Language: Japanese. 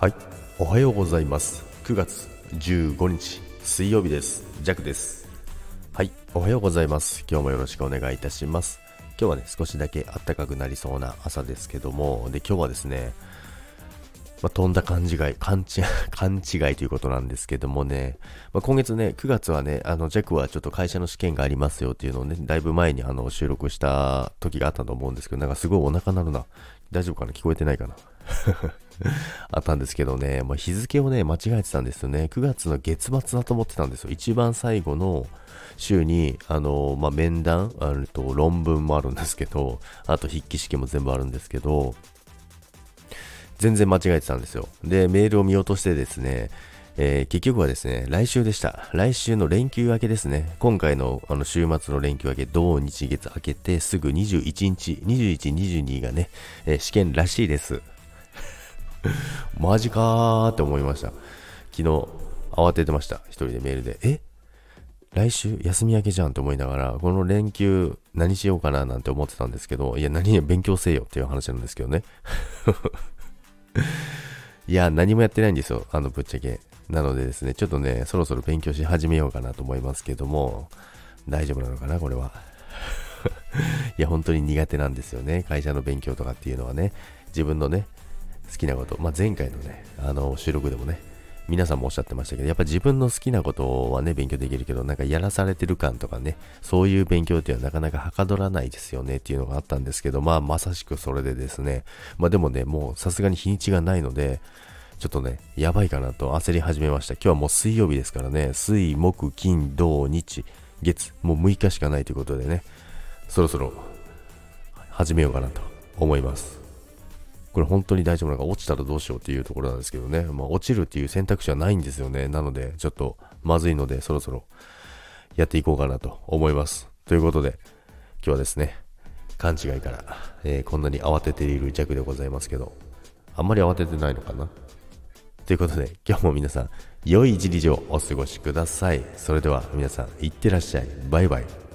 はい、おはようございます。9月15日水曜日です。ジャックです。はい、おはようございます。今日もよろしくお願いいたします。今日はね、少しだけ暖かくなりそうな朝ですけども、で、今日はですね、まあ、飛んだ勘違い、勘違い、勘違いということなんですけどもね、まあ、今月ね、9月はね、あの、ジャックはちょっと会社の試験がありますよっていうのをね、だいぶ前にあの、収録した時があったと思うんですけど、なんかすごいお腹鳴るな。大丈夫かな？聞こえてないかな？あったんですけどね、まあ、日付をね、間違えてたんですよね。9月の月末だと思ってたんですよ。一番最後の週に、あの、まあ、面談、あと論文もあるんですけど、あと筆記試験も全部あるんですけど、全然間違えてたんですよ。で、メールを見落としてですね、えー結局はですね、来週でした。来週の連休明けですね。今回のあの週末の連休明け、土日月明けてすぐ21日、21、22がね、えー試験らしいです。マジかーって思いました。昨日、慌ててました。一人でメールで。え？来週休み明けじゃんって思いながら、この連休何しようかななんて思ってたんですけど、いや、何や勉強せよっていう話なんですけどね。いや、何もやってないんですよ。あの、ぶっちゃけ。なのでですね、ちょっとね、そろそろ勉強し始めようかなと思いますけども、大丈夫なのかな、これは。いや、本当に苦手なんですよね。会社の勉強とかっていうのはね、自分のね、好きなこと、まあ、前回のね、あの、収録でもね、皆さんもおっしゃってましたけど、やっぱ自分の好きなことはね、勉強できるけど、なんかやらされてる感とかね、そういう勉強っていうのはなかなかはかどらないですよねっていうのがあったんですけど、まあ、まさしくそれでですね、まあでもね、もうさすがに日にちがないので、ちょっとね、やばいかなと焦り始めました。今日はもう水曜日ですからね、水、木、金、土、日、月、もう6日しかないということでね、そろそろ始めようかなと思います。これ本当に大丈夫なのか落ちたらどうしようっていうところなんですけどね、まあ、落ちるっていう選択肢はないんですよね。なので、ちょっとまずいので、そろそろやっていこうかなと思います。ということで、今日はですね、勘違いから、えーこんなに慌てている弱でございますけど、あんまり慌ててないのかな？ということで、今日も皆さん、良い一日をお過ごしください。それでは皆さん、いってらっしゃい。バイバイ。